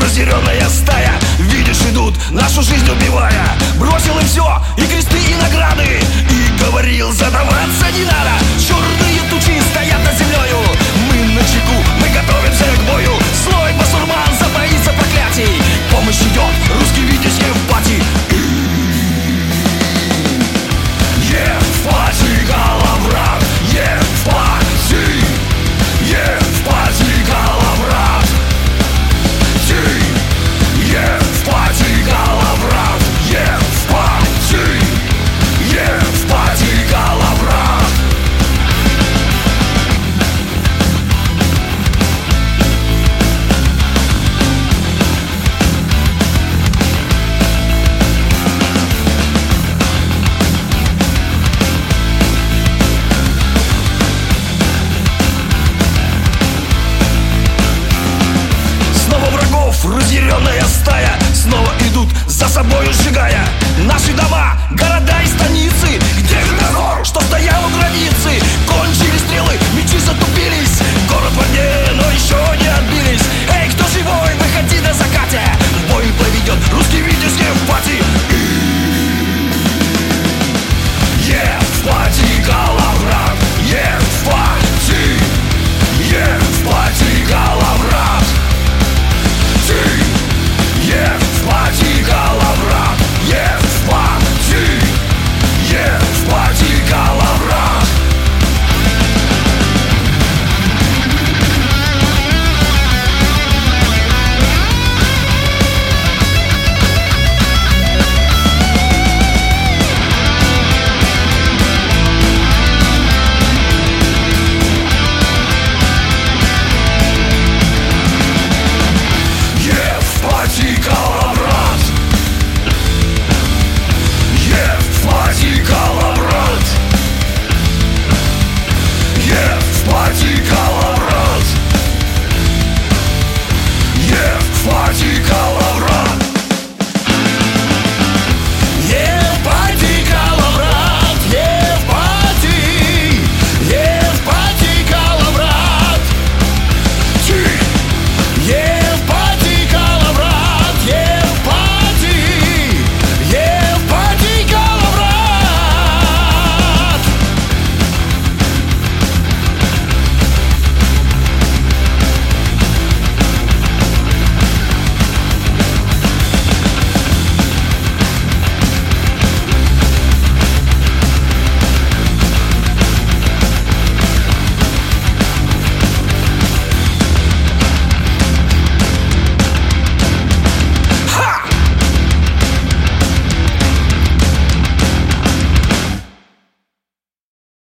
разъяренная стая. Видишь, идут, нашу жизнь убивая. Бросил им все, и кресты, и награды. И говорил, задаваться не надо. Черные Разъяренная стая снова идут за собою сжигая. Наши дома, города и станицы Где гнать